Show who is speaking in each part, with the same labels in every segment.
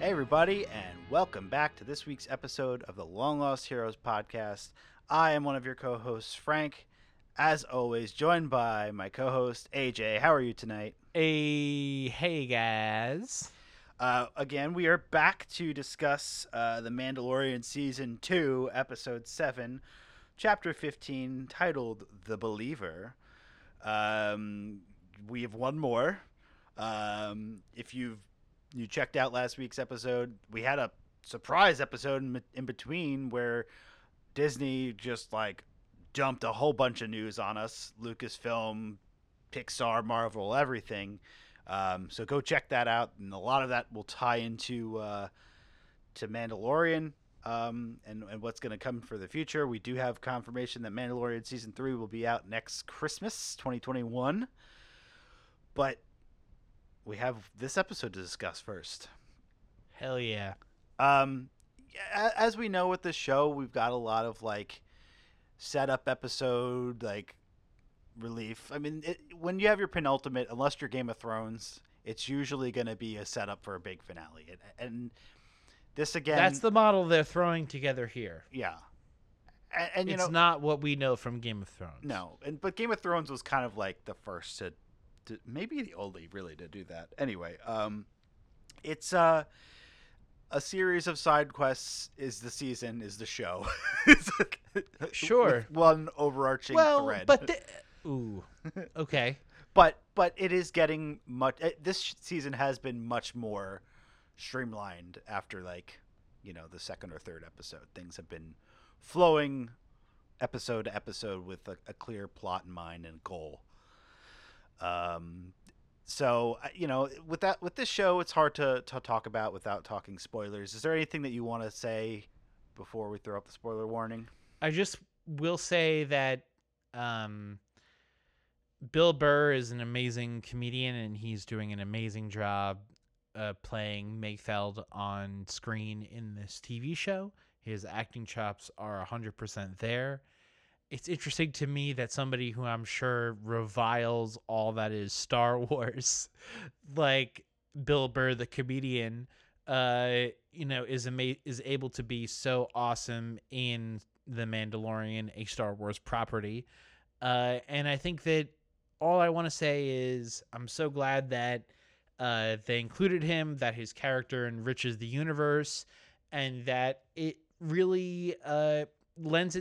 Speaker 1: Hey, everybody, and welcome back to this week's episode of the Long Lost Heroes podcast. I am one of your co hosts, Frank, as always, joined by my co host, AJ. How are you tonight?
Speaker 2: Hey, hey guys.
Speaker 1: Uh, again, we are back to discuss uh, The Mandalorian Season 2, Episode 7, Chapter 15, titled The Believer. Um, we have one more. Um, if you've you checked out last week's episode, we had a surprise episode in, in between where Disney just like dumped a whole bunch of news on us Lucasfilm, Pixar, Marvel, everything. Um, so go check that out, and a lot of that will tie into uh, to Mandalorian um, and, and what's going to come for the future. We do have confirmation that Mandalorian season three will be out next Christmas, 2021. But we have this episode to discuss first.
Speaker 2: Hell yeah.
Speaker 1: Um, as we know with the show, we've got a lot of like setup episode, like relief. I mean, it, when you have your penultimate, unless you're Game of Thrones, it's usually going to be a setup for a big finale. And, and this again,
Speaker 2: That's the model they're throwing together here.
Speaker 1: yeah. And, and you
Speaker 2: it's
Speaker 1: know,
Speaker 2: not what we know from Game of Thrones.
Speaker 1: No, and but Game of Thrones was kind of like the first to, to maybe the only really to do that. Anyway, um, it's uh, a series of side quests. Is the season? Is the show?
Speaker 2: Sure.
Speaker 1: one overarching
Speaker 2: Well,
Speaker 1: thread.
Speaker 2: but the, ooh, okay.
Speaker 1: but but it is getting much. eh, This season has been much more streamlined after like you know the second or third episode. Things have been flowing episode to episode with a, a clear plot in mind and goal. Um, so uh, you know, with that with this show, it's hard to to talk about without talking spoilers. Is there anything that you want to say before we throw up the spoiler warning?
Speaker 2: I just will say that um, Bill Burr is an amazing comedian, and he's doing an amazing job uh, playing Mayfeld on screen in this TV show. His acting chops are 100% there. It's interesting to me that somebody who I'm sure reviles all that is Star Wars, like Bill Burr, the comedian, uh, you know, is ama- is able to be so awesome in The Mandalorian, a Star Wars property. Uh, and I think that all I want to say is I'm so glad that uh, they included him, that his character enriches the universe, and that it really uh, lends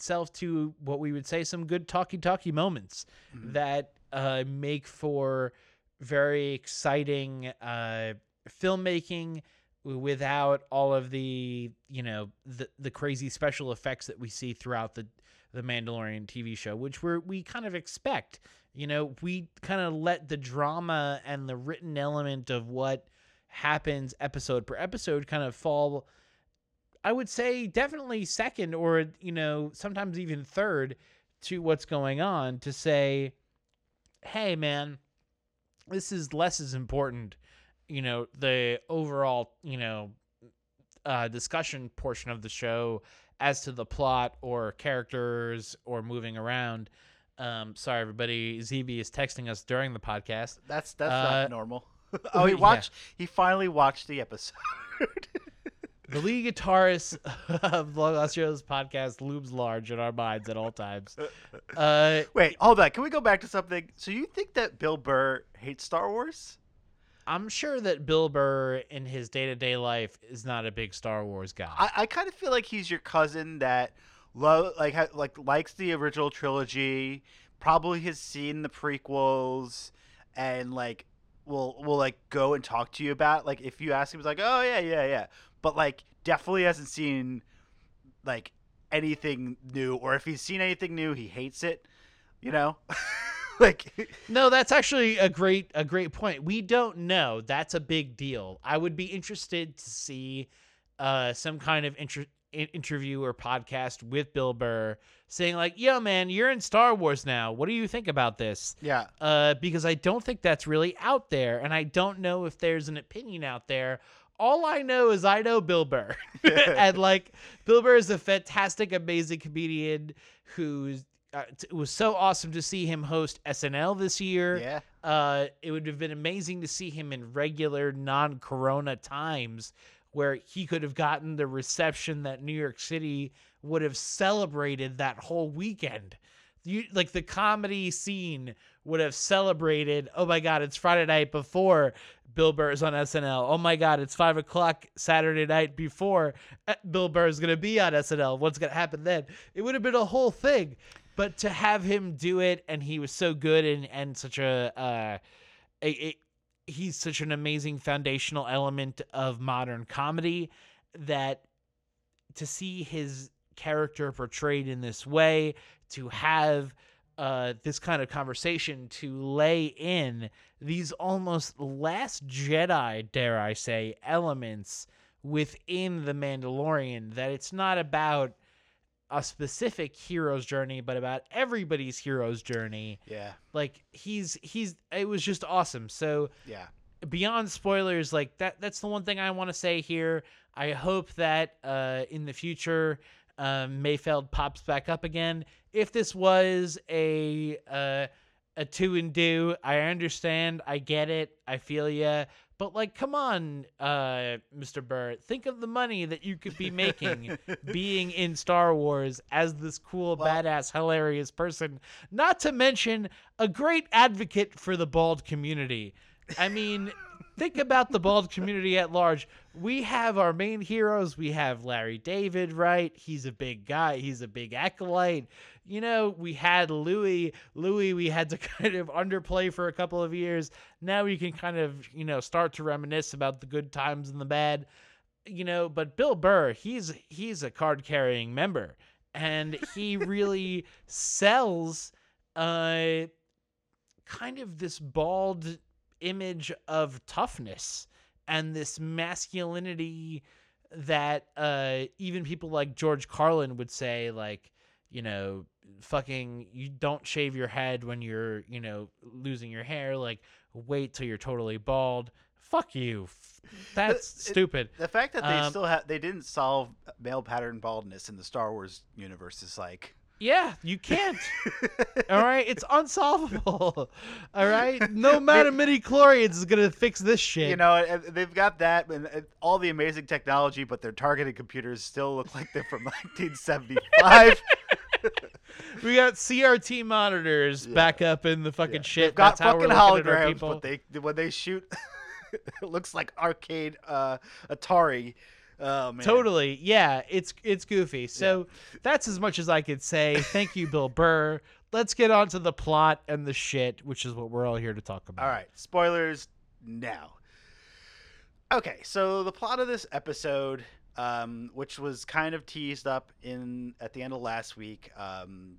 Speaker 2: itself to what we would say some good talky talky moments
Speaker 1: Mhm.
Speaker 2: that uh, make for very exciting uh, filmmaking without all of the you know the the crazy special effects that we see throughout the the Mandalorian TV show, which we're we kind of expect. You know, we kind of let the drama and the written element of what happens episode per episode kind of fall I would say definitely second or you know, sometimes even third to what's going on to say, "Hey man, this is less as important, you know, the overall, you know, uh, discussion portion of the show as to the plot or characters or moving around. Um, sorry, everybody. ZB is texting us during the podcast.
Speaker 1: That's that's
Speaker 2: Uh,
Speaker 1: not normal. oh, he
Speaker 2: yeah.
Speaker 1: watched. He finally watched the episode.
Speaker 2: The lead guitarist of Long Lost Heroes podcast looms large in our minds at all times. Uh,
Speaker 1: Wait, hold on. Can we go back to something? So you think that Bill Burr hates Star Wars?
Speaker 2: I'm sure that Bill Burr in his day to day life is not a big Star Wars guy.
Speaker 1: I, I kind of feel like he's your cousin that lo- like ha- like likes the original trilogy, probably has seen the prequels, and like will will like go and talk to you about like if you ask him, he's like, oh yeah yeah yeah, but like definitely hasn't seen like anything new, or if he's seen anything new, he hates it. You know, like
Speaker 2: No, that's actually a great a great point. We don't know. That's a big deal. I would be interested to see uh, some kind of inter- interview or podcast with Bill Burr saying like, "Yo, man, you're in Star Wars now. What do you think about this?"
Speaker 1: yeah.
Speaker 2: Uh, because I don't think that's really out there, and I don't know if there's an opinion out there. All I know is I know Bill Burr, and like Bill Burr is a fantastic, amazing comedian who's uh, it was so awesome to see him host SNL this year.
Speaker 1: Yeah.
Speaker 2: Uh, it would have been amazing to see him in regular non-corona times where he could have gotten the reception that New York City would have celebrated that whole weekend. You like the comedy scene would have celebrated. Oh my God, it's Friday night before Bill Burr is on SNL. Oh my God, it's five o'clock Saturday night before uh, Bill Burr is gonna be on SNL. What's gonna happen then? It would have been a whole thing. But to have him do it, and he was so good and and such a, uh, a, a he's such an amazing foundational element of modern comedy that to see his character portrayed in this way, to have uh, this kind of conversation, to lay in these almost last Jedi, dare I say, elements within the Mandalorian, that it's not about a specific hero's journey, but about everybody's hero's journey.
Speaker 1: Yeah.
Speaker 2: Like he's he's it was just awesome. So
Speaker 1: Yeah.
Speaker 2: beyond spoilers like that that's the one thing i want to say here i hope that uh in the future um mayfeld pops back up again. If this was a uh a two and do i understand i get it i feel ya. But like come on uh mr burr think of the money that you could be making being in star wars as this cool
Speaker 1: Well-
Speaker 2: badass hilarious person. Not to mention a great advocate for the bald community. I mean, think about the bald community at large. We have our main heroes. We have Larry David, right? He's a big guy. He's a big acolyte. You know, we had Louis. Louis, we had to kind of underplay for a couple of years. Now we can kind of, you know, start to reminisce about the good times and the bad. You know, but Bill Burr, he's he's a card carrying member, and he really sells uh kind of this bald image of toughness and this masculinity that uh even people like George Carlin would say like you know fucking you don't shave your head when you're you know losing your hair like wait till you're totally bald. Fuck you. That's
Speaker 1: it-
Speaker 2: stupid.
Speaker 1: The fact that they
Speaker 2: Um,
Speaker 1: still have they didn't solve male pattern baldness in the Star Wars universe is like
Speaker 2: yeah you can't all right it's unsolvable all right no amount of midi chlorians is gonna fix this shit
Speaker 1: you know they've got that and all the amazing technology, but their targeted computers still look like they're from 1975.
Speaker 2: We got CRT monitors
Speaker 1: Yeah.
Speaker 2: back up in the fucking
Speaker 1: Yeah.
Speaker 2: shit.
Speaker 1: They've got
Speaker 2: That's how we're
Speaker 1: fucking
Speaker 2: looking at our
Speaker 1: holograms,
Speaker 2: people.
Speaker 1: but they when they shoot, it looks like arcade uh, Atari. Oh man,
Speaker 2: Totally, yeah. It's it's goofy. So that's as much as I could say. Thank you, Bill Burr. Let's get on to the plot and the shit, which is what we're all here to talk about.
Speaker 1: All right, spoilers now. Okay, so the plot of this episode, um, which was kind of teased up in at the end of last week, um,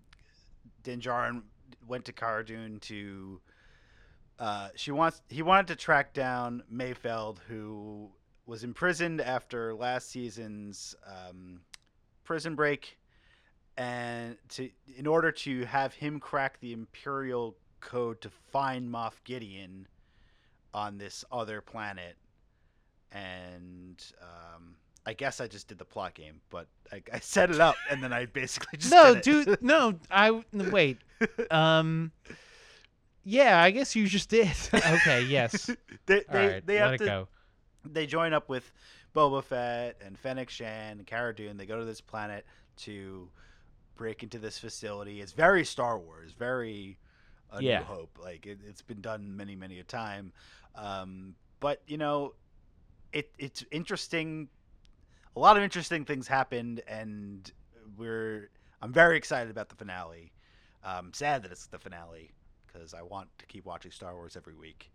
Speaker 1: Din Djarin went to Cara Dune to. Uh, she wants. He wanted to track down Mayfeld, who was imprisoned after last season's um, prison break, and to in order to have him crack the Imperial code to find Moff Gideon on this other planet. And um, I guess I just did the plot game, but I, I set it up and then I basically just
Speaker 2: No, dude. No, I wait. Um, yeah, I guess you just did. okay, yes.
Speaker 1: they they,
Speaker 2: right,
Speaker 1: they
Speaker 2: let
Speaker 1: have
Speaker 2: it
Speaker 1: to
Speaker 2: go.
Speaker 1: They join up with Boba Fett and Fennec Shand and Cara Dune. They go to this planet to break into this facility. It's very Star Wars, very A
Speaker 2: Yeah.
Speaker 1: New Hope. Like it, it's been done many, many a time. Um, but you know, it it's interesting. A lot of interesting things happened, and we're I'm very excited about the finale. I'm sad that it's the finale because I want to keep watching Star Wars every week.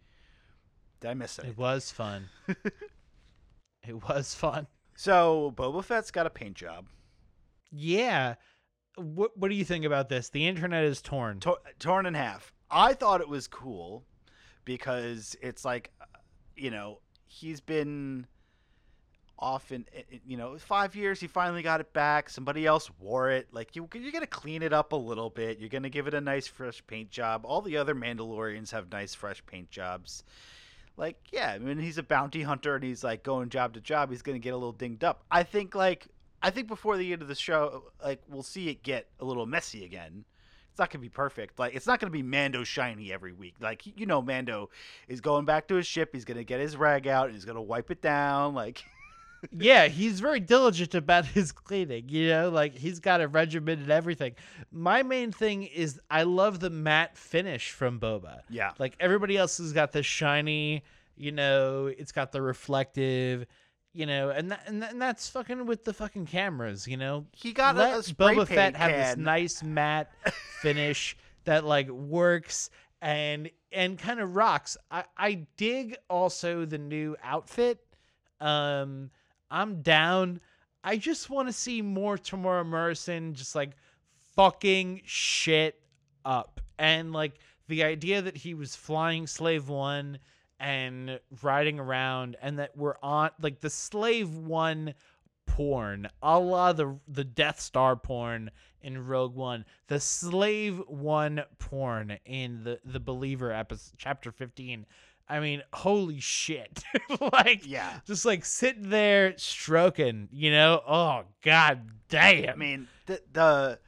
Speaker 1: Did I miss
Speaker 2: It
Speaker 1: it?
Speaker 2: was fun. it was fun.
Speaker 1: So Boba Fett's got a paint job,
Speaker 2: Yeah. What What do you think about this? The internet is torn.
Speaker 1: to- torn in half. I thought it was cool because it's like, uh, you know, he's been off in, you know, five years. He finally got it back. Somebody else wore it. Like you, you're gonna clean it up a little bit. You're gonna give it a nice fresh paint job. All the other Mandalorians have nice fresh paint jobs. Like, yeah, I mean, he's a bounty hunter and he's like going job to job. He's gonna get a little dinged up. I think like I think before the end of the show, like we'll see it get a little messy again. it's not gonna be perfect. Like it's not gonna be Mando shiny every week. Like you know, Mando is going back to his ship. He's gonna get his rag out. and He's gonna wipe it down. Like
Speaker 2: yeah, he's very diligent about his cleaning. You know, like he's got a regimen and everything. My main thing is I love the matte finish from Boba.
Speaker 1: yeah,
Speaker 2: Like everybody else has got the shiny, you know, it's got the reflective, you know, and that, and, that, and that's fucking with the fucking cameras, you know.
Speaker 1: he got
Speaker 2: Let
Speaker 1: a, a
Speaker 2: Boba Fett have this nice matte finish that like works and and kind of rocks. I I dig also the new outfit. Um I'm down. I just want to see more Temuera Morrison just like fucking shit up. And like the idea that he was flying Slave 1 and riding around and that we're on like the Slave 1 porn, a la the the Death Star porn in Rogue One, the Slave One porn in the the Believer episode, chapter fifteen. I mean, holy shit! like,
Speaker 1: Yeah.
Speaker 2: just like sitting there stroking, you know. Oh god damn!
Speaker 1: I mean the the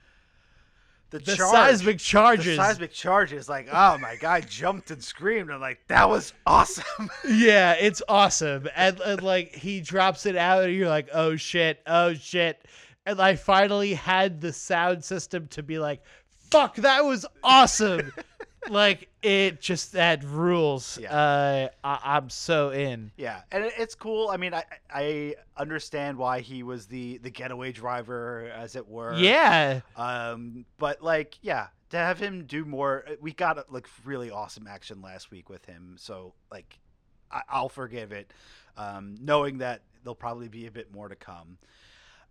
Speaker 1: the,
Speaker 2: the
Speaker 1: charge,
Speaker 2: seismic
Speaker 1: the
Speaker 2: charges.
Speaker 1: seismic charges. Like oh my god, jumped and screamed. I'm like that was awesome.
Speaker 2: yeah, it's awesome. And, and like he drops it out, and you're like, oh shit, oh shit. And I finally had the sound system to be like, fuck, that was awesome. Like it just that rules.
Speaker 1: Yeah.
Speaker 2: Uh, I, I'm so in.
Speaker 1: Yeah, and it, it's cool. I mean, I I understand why he was the the getaway driver, as it were.
Speaker 2: Yeah,
Speaker 1: Um, but like, yeah, to have him do more, uh, we got like really awesome action last week with him. So like, I, I'll forgive it, um, knowing that there'll probably be a bit more to come.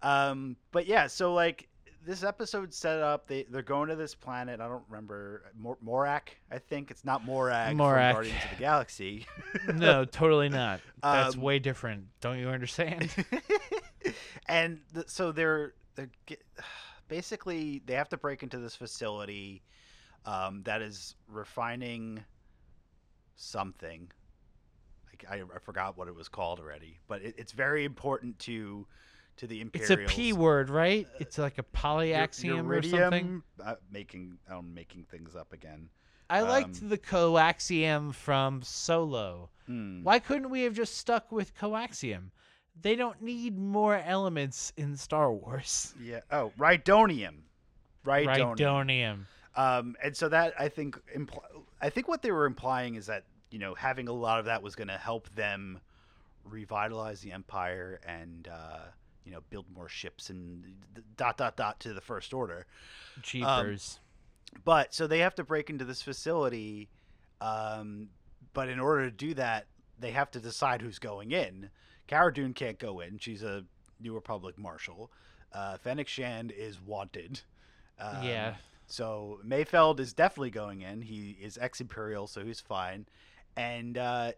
Speaker 1: Um, but yeah, so like this episode set up, they they're going to this planet. I don't remember Mor- Morak. I think it's not Morag
Speaker 2: Morak.
Speaker 1: from Guardians of the Galaxy.
Speaker 2: no, totally not. That's
Speaker 1: Um,
Speaker 2: way different. Don't you understand?
Speaker 1: and th- so they're they're get, basically they have to break into this facility um, that is refining something. Like I, I forgot what it was called already, but it, it's very important to to the
Speaker 2: it's a P word, right? It's like a
Speaker 1: Ur-
Speaker 2: polyaxiom or something.
Speaker 1: Uh, making I'm making things up again.
Speaker 2: I liked
Speaker 1: um,
Speaker 2: the coaxium from Solo.
Speaker 1: Hmm.
Speaker 2: Why couldn't we have just stuck with coaxium? They don't need more elements in Star Wars.
Speaker 1: Yeah. Oh, Rhydonium. Rhydonium.
Speaker 2: Rhydonium.
Speaker 1: Um, and so that I think impl- I think what they were implying is that you know having a lot of that was going to help them revitalize the empire and uh, you know build more ships and dot dot dot to the first order.
Speaker 2: Jeepers.
Speaker 1: But so they have to break into this facility, um, but in order to do that, they have to decide who's going in. Cara Dune can't go in; she's a New Republic marshal. Uh, Fennec Shand is wanted. Um,
Speaker 2: yeah.
Speaker 1: so Mayfeld is definitely going in. He is ex Imperial, so he's fine. And uh,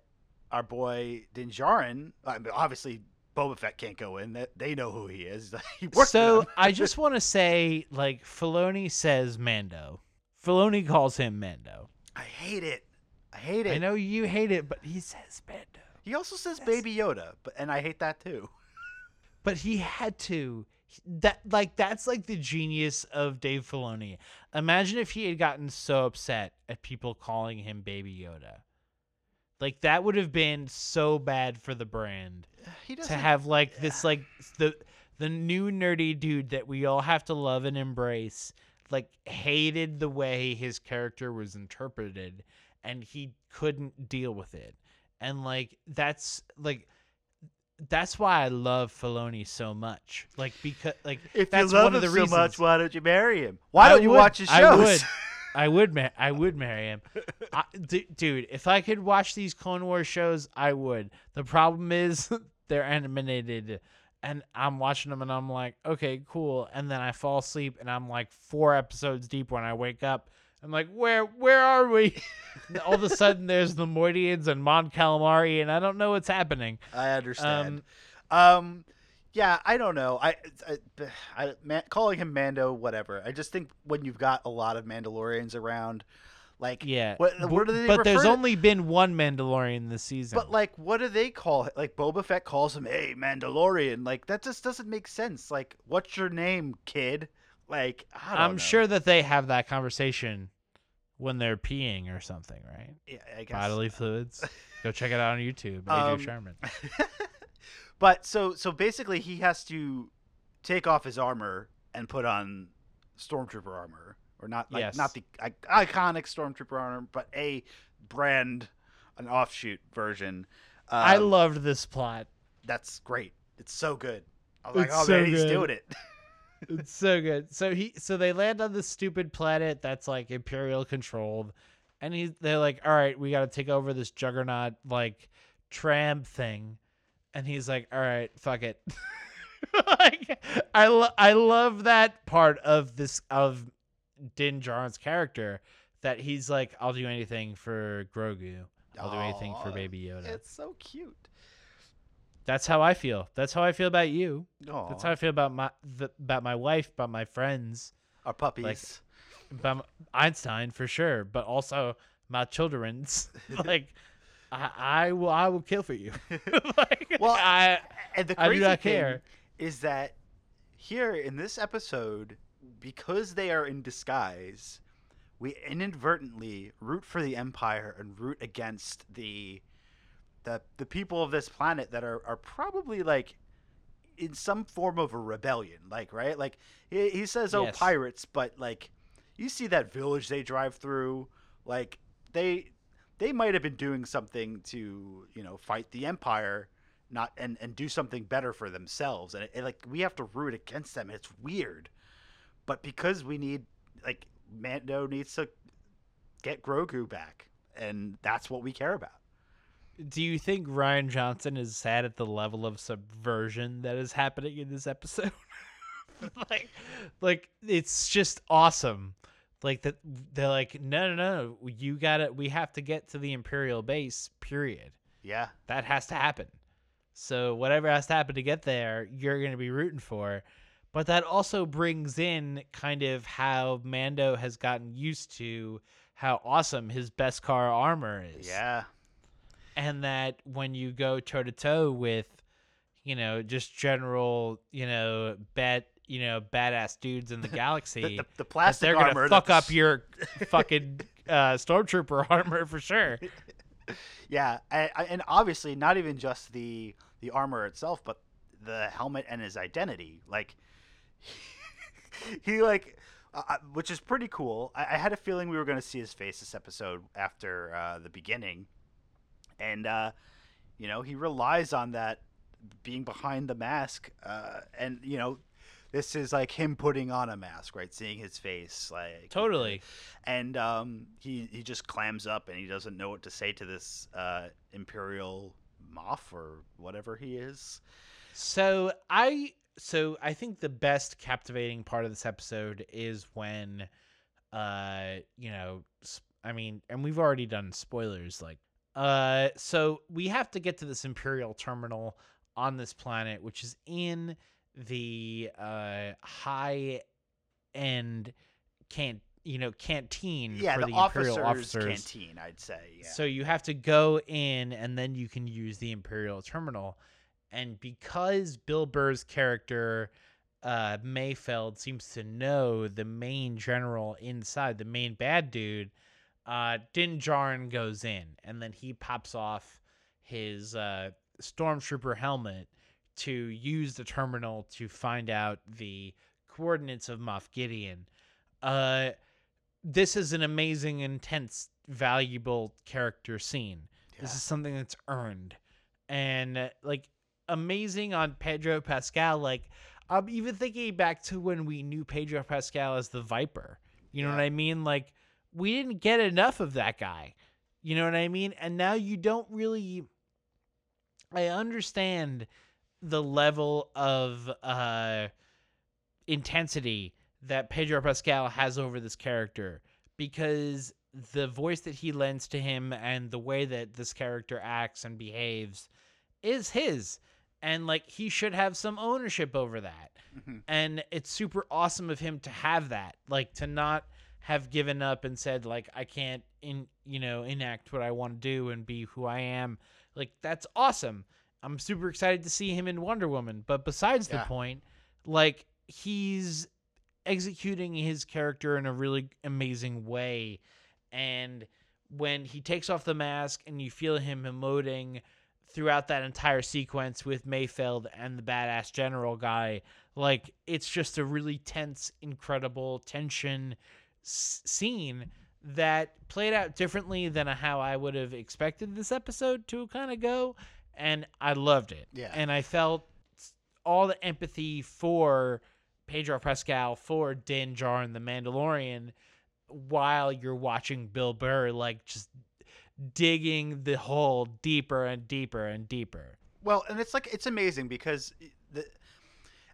Speaker 1: our boy Din Djarin, I mean, obviously Boba Fett can't go in. That they know who he is. he
Speaker 2: So. I just want to say, like, Filoni says Mando. Filoni calls him Mando.
Speaker 1: I hate it. I hate it.
Speaker 2: I know you hate it, but he says Mando.
Speaker 1: He also says
Speaker 2: That's-
Speaker 1: Baby Yoda, but and I hate that too.
Speaker 2: but he had to that like that's like the genius of Dave Filoni. Imagine if he had gotten so upset at people calling him Baby Yoda. Like that would have been so bad for the brand
Speaker 1: He
Speaker 2: to have like this like the the new nerdy dude that we all have to love and embrace like hated the way his character was interpreted and he couldn't deal with it. And like that's like that's why I love Filoni so much. Like because like
Speaker 1: If
Speaker 2: that's
Speaker 1: you love
Speaker 2: one of
Speaker 1: him
Speaker 2: the
Speaker 1: so
Speaker 2: reasons.
Speaker 1: much, why don't you marry him? Why
Speaker 2: I
Speaker 1: don't you watch his shows?
Speaker 2: I would. Ma- I would marry him, I, d- dude. If I could watch these Clone Wars shows, I would. The problem is they're animated, and I'm watching them, and I'm like, okay, cool. And then I fall asleep, and I'm like four episodes deep when I wake up. I'm like, where, where are we? All of a sudden, there's the Moidians and Mon Calamari, and I don't know what's happening.
Speaker 1: I understand. Um, yeah, I don't know. I, I, I man, calling him Mando, whatever. I just think when you've got a lot of Mandalorians around, like,
Speaker 2: Yeah,
Speaker 1: what, what do they?
Speaker 2: but there's
Speaker 1: to-
Speaker 2: only been one Mandalorian this season.
Speaker 1: But like, what do they call it? Like Boba Fett calls him, "Hey, Mandalorian." Like that just doesn't make sense. Like, what's your name, kid? Like I don't
Speaker 2: I'm
Speaker 1: know.
Speaker 2: sure that they have that conversation when they're peeing or something, right?
Speaker 1: Yeah, I guess.
Speaker 2: Bodily fluids. Go check it out on YouTube. Adrian
Speaker 1: Um,
Speaker 2: Sharman.
Speaker 1: but so so basically, he has to take off his armor and put on stormtrooper armor, or not like
Speaker 2: Yes.
Speaker 1: not the I- iconic stormtrooper armor, but a brand, an offshoot version. Um,
Speaker 2: I loved this plot.
Speaker 1: that's great. It's so good. I was like, oh
Speaker 2: so
Speaker 1: man, he's
Speaker 2: good.
Speaker 1: doing it.
Speaker 2: It's so good. So he so they land on this stupid planet that's like imperial controlled, and he they're like, all right, we got to take over this juggernaut like tram thing, and he's like, all right, fuck it. like I lo- I love that part of this of Din Djarin's character that he's like, I'll do anything for Grogu. I'll do anything for Baby Yoda.
Speaker 1: It's so cute.
Speaker 2: That's how I feel. That's how I feel about you. That's how I feel about my the, about my wife, about my friends.
Speaker 1: our puppies.
Speaker 2: about m- Einstein for sure, but also my children's. like, I, I will, I will kill for you. like,
Speaker 1: Well,
Speaker 2: I,
Speaker 1: and the crazy thing
Speaker 2: care.
Speaker 1: is that here in this episode, because they are in disguise, we inadvertently root for the Empire and root against the the the people of this planet that are, are probably like in some form of a rebellion. Like, right? Like he, he says, "Oh,
Speaker 2: Yes.
Speaker 1: pirates," but like you see that village they drive through, like they they might have been doing something to you know fight the empire not and and do something better for themselves and, it, it, like we have to root against them it's weird but because we need like mando needs to get grogu back and that's what we care about
Speaker 2: do you think Rian Johnson is sad at the level of subversion that is happening in this episode? like, like it's just awesome. Like that, they're like, no, no, no, you gotta, we have to get to the Imperial base. Period.
Speaker 1: yeah
Speaker 2: that has to happen. So whatever has to happen to get there, you're going to be rooting for. But that also brings in kind of how Mando has gotten used to how awesome his beskar armor is.
Speaker 1: yeah
Speaker 2: And that when you go toe to toe with, you know, just general, you know, bad, you know, badass dudes in the galaxy,
Speaker 1: the, the, the plastic
Speaker 2: they're gonna
Speaker 1: armor
Speaker 2: fuck up your fucking uh, stormtrooper armor for sure.
Speaker 1: yeah I, I, and obviously not even just the the armor itself but the helmet and his identity. Like he like uh, uh, which is pretty cool. I, I had a feeling we were going to see his face this episode after uh, the beginning. And uh, you know he relies on that being behind the mask uh, and you know this is like him putting on a mask right seeing his face like
Speaker 2: Totally.
Speaker 1: and um, he he just clams up and he doesn't know what to say to this uh, imperial Moff or whatever he is.
Speaker 2: So I so I think the best captivating part of this episode is when uh you know I mean and we've already done spoilers like uh so we have to get to this imperial terminal on this planet which is in the uh high end can't you know canteen
Speaker 1: Yeah,
Speaker 2: for
Speaker 1: the,
Speaker 2: the, imperial officers
Speaker 1: canteen, I'd say. Yeah.
Speaker 2: so you have to go in and then you can use the Imperial Terminal. And because Bill Burr's character, uh, Mayfeld, seems to know the main general inside, the main bad dude, uh, Din Djarin goes in and then he pops off his uh, Stormtrooper helmet to use the terminal to find out the coordinates of Moff Gideon. Uh, this is an amazing, intense, valuable character scene. This is something that's earned, and uh, like amazing on Pedro Pascal. Like I'm even thinking back to when we knew Pedro Pascal as the Viper. You know
Speaker 1: Yeah.
Speaker 2: what I mean? Like we didn't get enough of that guy. You know what I mean? And now you don't really. I understand the level of uh intensity that Pedro Pascal has over this character because the voice that he lends to him and the way that this character acts and behaves is his. And like he should have some ownership over that.
Speaker 1: Mhm.
Speaker 2: and it's super awesome of him to have that like to not have given up and said like I can't in you know enact what I want to do and be who I am. Like that's awesome I'm super excited to see him in Wonder Woman. But besides the point like he's executing his character in a really amazing way. And when he takes off the mask and you feel him emoting throughout that entire sequence with Mayfeld and the badass general guy, like it's just a really tense, incredible tension s- scene that played out differently than how I would have expected this episode to kind of go, and I loved it.
Speaker 1: Yeah.
Speaker 2: and I felt all the empathy for Pedro Pascal, for Din Djarin, the Mandalorian, while you're watching Bill Burr like just digging the hole deeper and deeper and deeper.
Speaker 1: Well, and it's like it's amazing because the,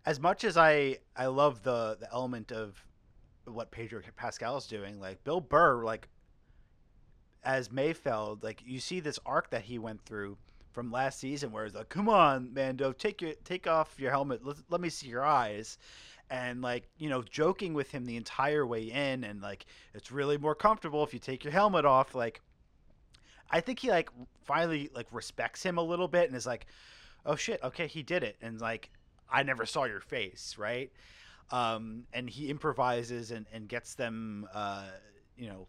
Speaker 1: as much as I I love the the element of what Pedro Pascal is doing, like Bill Burr, like as Mayfeld, like you see this arc that he went through from last season, where it's like, "Come on, Mando, take your take off your helmet, let, let me see your eyes." And like you know, joking with him the entire way in, and like it's really more comfortable if you take your helmet off. Like, I think he like finally like respects him a little bit and is like, oh shit, okay, he did it, and like I never saw your face, right? Um, and he improvises and, and gets them, uh, you know,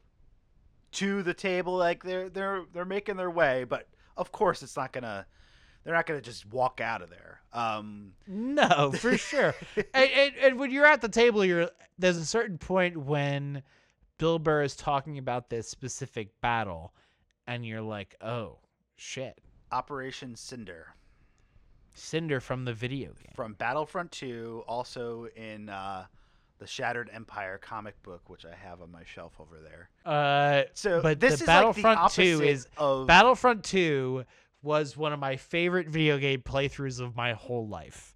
Speaker 1: to the table like they're they're they're making their way, but of course it's not gonna. They're not gonna just walk out of there. Um,
Speaker 2: No, for sure. and, and, and when you're at the table, you're there's a certain point when Bill Burr is talking about this specific battle, and you're like, oh shit,
Speaker 1: Operation Cinder
Speaker 2: Cinder from the video game.
Speaker 1: from Battlefront 2, also in uh, the Shattered Empire comic book, which I have on my shelf over there.
Speaker 2: Uh,
Speaker 1: So
Speaker 2: but
Speaker 1: this
Speaker 2: the
Speaker 1: is
Speaker 2: Battlefront
Speaker 1: like
Speaker 2: 2 is
Speaker 1: of
Speaker 2: Battlefront 2 was one of my favorite video game playthroughs of my whole life.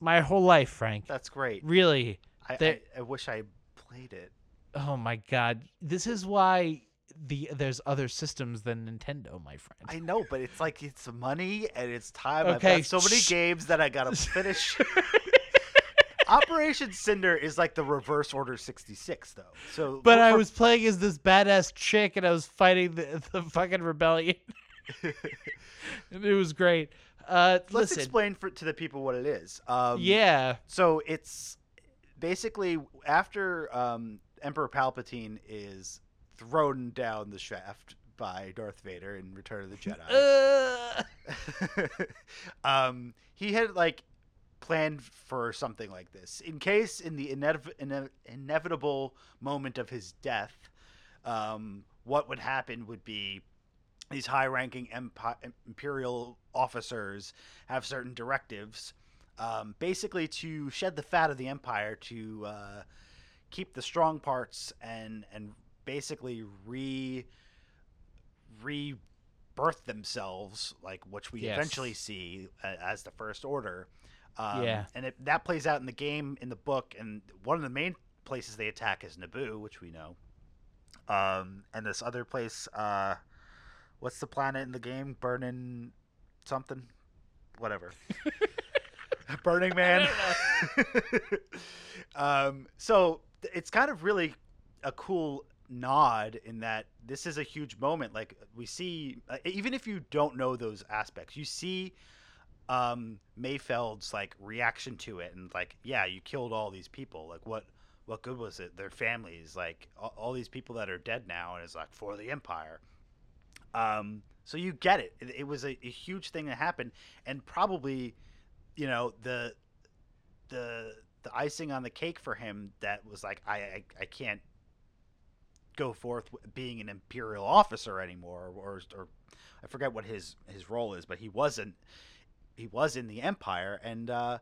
Speaker 2: My whole life, Frank.
Speaker 1: That's great.
Speaker 2: Really.
Speaker 1: I, I,
Speaker 2: there-
Speaker 1: I wish I played it.
Speaker 2: Oh my god. This is why the there's other systems than Nintendo, my friend.
Speaker 1: I know, but it's like it's money and it's time.
Speaker 2: Okay,
Speaker 1: I've got so many games that I gotta finish. Operation Cinder is like the reverse Order 66, though. So,
Speaker 2: But I was playing as this badass chick and I was fighting the, the fucking rebellion. it was great. Uh
Speaker 1: Let's
Speaker 2: listen.
Speaker 1: explain for, to the people what it is. Um,
Speaker 2: yeah.
Speaker 1: So it's basically after um, Emperor Palpatine is thrown down the shaft by Darth Vader in Return of the Jedi.
Speaker 2: Uh,
Speaker 1: um, he had like planned for something like this in case in the inev- ine- inevitable moment of his death um, what would happen would be these high-ranking empi- imperial officers have certain directives um, basically to shed the fat of the empire to uh, keep the strong parts and and basically re rebirth themselves like which we
Speaker 2: Yes.
Speaker 1: eventually see as the first order um,
Speaker 2: Yeah.
Speaker 1: and it, that plays out in the game in the book and one of the main places they attack is naboo which we know. Um, and this other place uh, what's the planet in the game? Burning something? Whatever. Burning man. um, so it's kind of really a cool nod in that this is a huge moment. Like we see uh, even if you don't know those aspects you see um mayfeld's like reaction to it and like yeah you killed all these people. Like what what good was it? Their families like all, all these people that are dead now and it's like for the empire. Um so you get it. It, it was a, a huge thing that happened. And probably you know the the the icing on the cake for him that was like I I, I can't go forth being an imperial officer anymore or, or I forget what his his role is but he wasn't he was in the empire and uh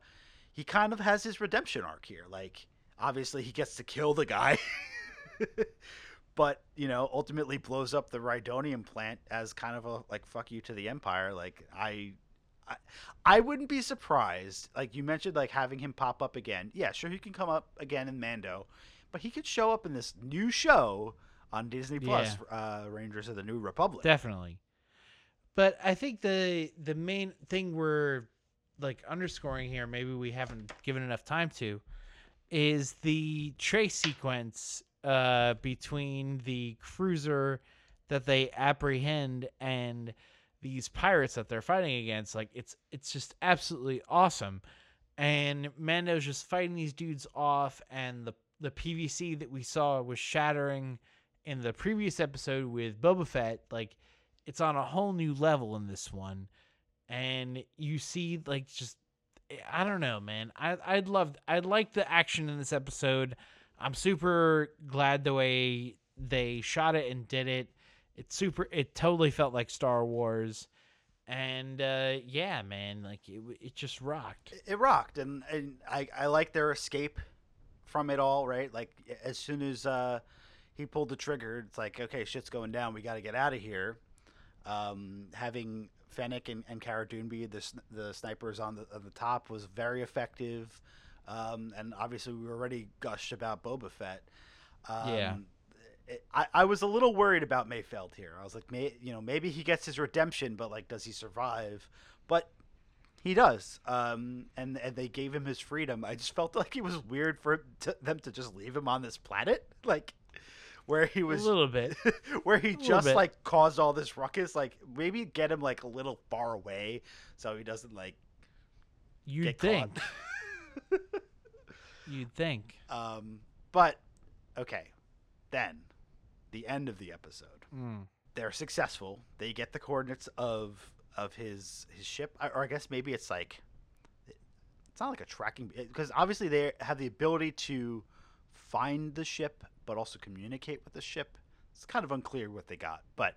Speaker 1: he kind of has his redemption arc here like obviously he gets to kill the guy but you know ultimately blows up the Rhydonium plant as kind of a like fuck you to the empire like I I, I wouldn't be surprised. Like you mentioned, like having him pop up again. Yeah, sure, he can come up again in Mando, but he could show up in this new show on Disney Plus, uh, Rangers of the New Republic.
Speaker 2: Definitely. But I think the the main thing we're like underscoring here, maybe we haven't given enough time to, is the trace sequence uh, between the cruiser that they apprehend and these pirates that they're fighting against. Like it's it's just absolutely awesome. and Mando's just fighting these dudes off, and the the PVC that we saw was shattering in the previous episode with Boba Fett. Like, it's on a whole new level in this one, and you see like just I don't know, man. I I'd love I'd like the action in this episode. I'm super glad the way they shot it and did it. It's super. It totally felt like Star Wars, and uh, yeah, man, like it it just rocked.
Speaker 1: It rocked, and and I I like their escape from it all. Right, like as soon as uh, he pulled the trigger, it's like okay, shit's going down. We got to get out of here. Um, having Fennec and, and Cara Dune be the the snipers on the on the top was very effective. Um, and obviously, we were already gushed about Boba Fett. Um,
Speaker 2: Yeah.
Speaker 1: it- I, I was a little worried about Mayfeld here. I was like, may, you know, maybe he gets his redemption, but like, does he survive? But he does. Um, and and they gave him his freedom. I just felt like it was weird for to, them to just leave him on this planet, like where he was A
Speaker 2: little bit.
Speaker 1: where he just
Speaker 2: bit.
Speaker 1: like caused all this ruckus. Like maybe get him like a little far away so he doesn't like
Speaker 2: You'd think. You'd think.
Speaker 1: um, but okay, then the end of the episode.
Speaker 2: Mm.
Speaker 1: they're successful. They get the coordinates of of his his ship, or I guess maybe it's like it's not like a tracking because obviously they have the ability to find the ship, but also communicate with the ship. It's kind of unclear what they got, but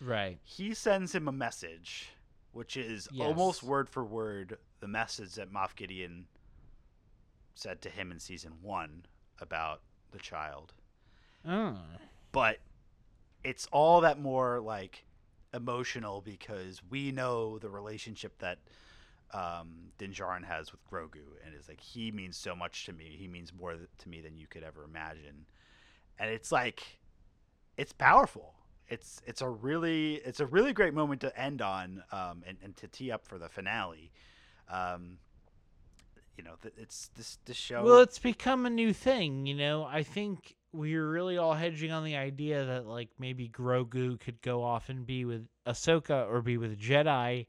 Speaker 2: Right.
Speaker 1: he sends him a message, which is almost word for word the message that Moff Gideon said to him in season one about the child
Speaker 2: Oh.
Speaker 1: but it's all that more like emotional because we know the relationship that um, Din Djarin has with Grogu, and it's like he means so much to me. He means more to me than you could ever imagine, and it's like it's powerful. It's it's a really it's a really great moment to end on um, and, and to tee up for the finale. Um, you know, it's this this show.
Speaker 2: Well, it's become a new thing, you know. I think we were really all hedging on the idea that like maybe Grogu could go off and be with Ahsoka or be with Jedi,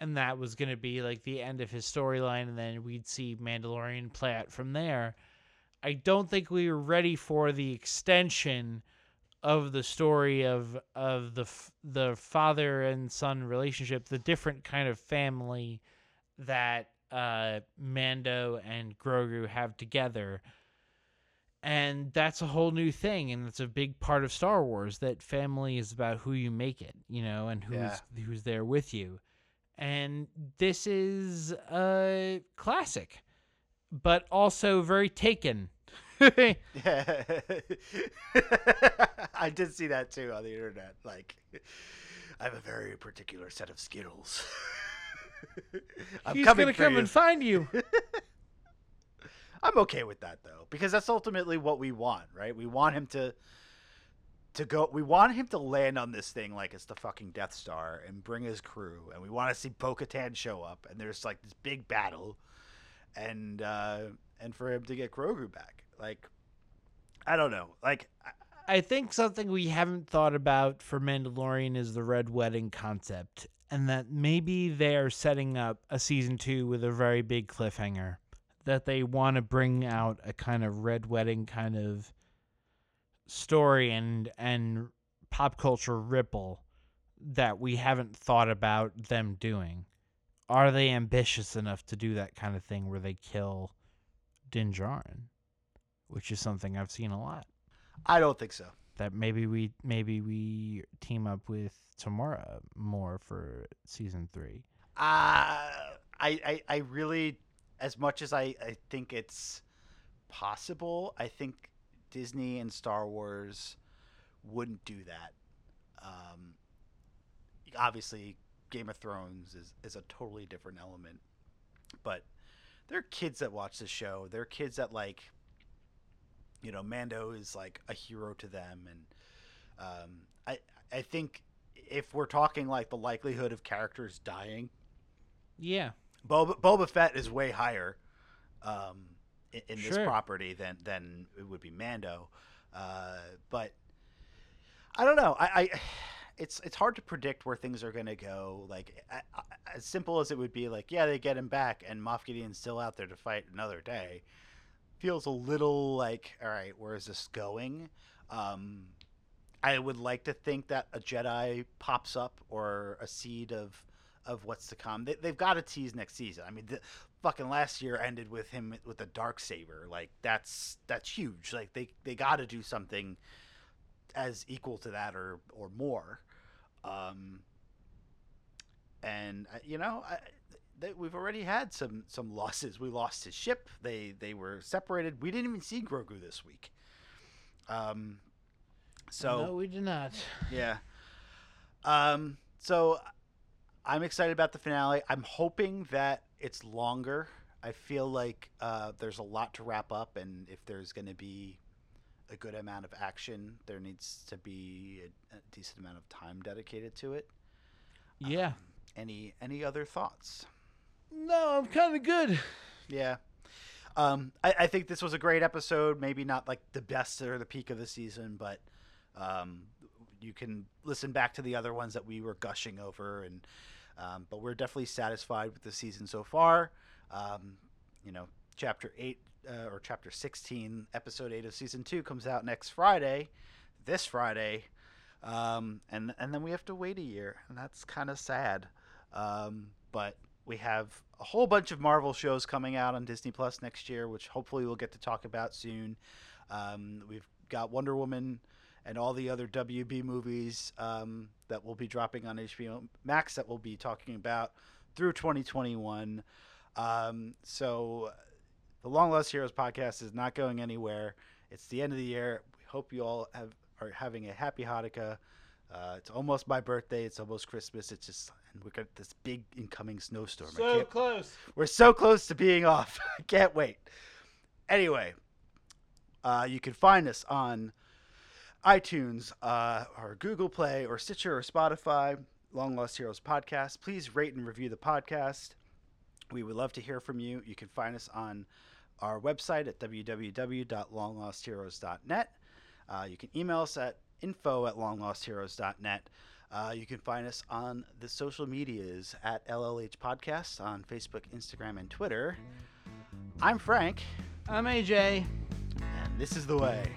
Speaker 2: and that was going to be like the end of his storyline, and then we'd see Mandalorian play out from there. I don't think we were ready for the extension of the story of of the the father and son relationship, the different kind of family that uh, Mando and Grogu have together. And that's a whole new thing, and it's a big part of Star Wars. That family is about who you make it, you know, and who's
Speaker 1: Yeah.
Speaker 2: who's there with you. And this is a classic, but also very taken.
Speaker 1: Yeah. I did see that too on the internet. Like, I have a very particular set of skills. I'm
Speaker 2: He's
Speaker 1: coming
Speaker 2: gonna come
Speaker 1: you.
Speaker 2: and find you.
Speaker 1: I'm okay with that though, because that's ultimately what we want, right? We want him to to go. We want him to land on this thing like it's the fucking Death Star and bring his crew, and we want to see Bo-Katan show up, and there's like this big battle, and uh, and for him to get Grogu back. Like, I don't know. Like, I-
Speaker 2: think something we haven't thought about for Mandalorian is the Red Wedding concept, and that maybe they are setting up a season two with a very big cliffhanger. That they want to bring out a kind of Red Wedding kind of story and and pop culture ripple that we haven't thought about them doing. Are they ambitious enough to do that kind of thing where they kill Din Djarin, which is something I've seen a lot
Speaker 1: I don't think so.
Speaker 2: that maybe we maybe we team up with Temuera more for season three.
Speaker 1: Uh, I, I, I really, as much as I, I think it's possible, I think Disney and Star Wars wouldn't do that. Um, obviously, Game of Thrones is, is a totally different element, but there are kids that watch the show. There are kids that like, you know, Mando is like a hero to them, and um, I, I think if we're talking like the likelihood of characters dying,
Speaker 2: Yeah,
Speaker 1: Boba, Boba Fett is way higher um, in, in this property than than it would be Mando. Uh, but I don't know. I, I it's it's hard to predict where things are gonna go. Like as simple as it would be, like yeah, they get him back, and Moff Gideon's still out there to fight another day. Feels a little like, all right, where is this going? Um, I would like to think that a Jedi pops up or a seed of of what's to come. They, they've got to tease next season. I mean, the, fucking last year ended with him with a dark saber. Like that's that's huge. Like they they got to do something as equal to that or or more. Um, and uh, you know, I, they, we've already had some some losses. We lost his ship. They they were separated. We didn't even see Grogu this week. Um, so
Speaker 2: no, we did not.
Speaker 1: yeah. Um, so I'm excited about the finale. I'm hoping that it's longer. I feel like uh, there's a lot to wrap up, and if there's going to be a good amount of action, there needs to be a, a decent amount of time dedicated to it.
Speaker 2: Yeah.
Speaker 1: Um, any any other thoughts?
Speaker 2: No, I'm kind of good.
Speaker 1: Yeah. Um, I, I think this was a great episode. Maybe not like the best or the peak of the season, but um, you can listen back to the other ones that we were gushing over, and um, but we're definitely satisfied with the season so far. Um, you know, chapter eight uh, or chapter sixteen, episode eight of season two comes out next Friday, this Friday, um, and and then we have to wait a year, and that's kind of sad. Um, but we have a whole bunch of Marvel shows coming out on Disney Plus next year, which hopefully we'll get to talk about soon. Um, we've got Wonder Woman and all the other WB movies um, that will be dropping on HBO Max that we'll be talking about through 2021. Um, so the Long Lost Heroes podcast is not going anywhere. It's the end of the year. We hope you all have are having a happy Hanukkah. Uh, it's almost my birthday. It's almost Christmas. It's just, and we got this big incoming snowstorm.
Speaker 2: So close.
Speaker 1: we're so close to being off. I can't wait. Anyway, uh, you can find us on iTunes uh, or Google Play or Stitcher or Spotify, Long Lost Heroes Podcast. Please rate and review the podcast. We would love to hear from you. You can find us on our website at www.longlostheroes.net. Uh, you can email us at info at longlostheroes.net. Uh, you can find us on the social medias at LLH Podcast on Facebook, Instagram, and Twitter. I'm Frank,
Speaker 2: I'm AJ.
Speaker 1: and this is the way.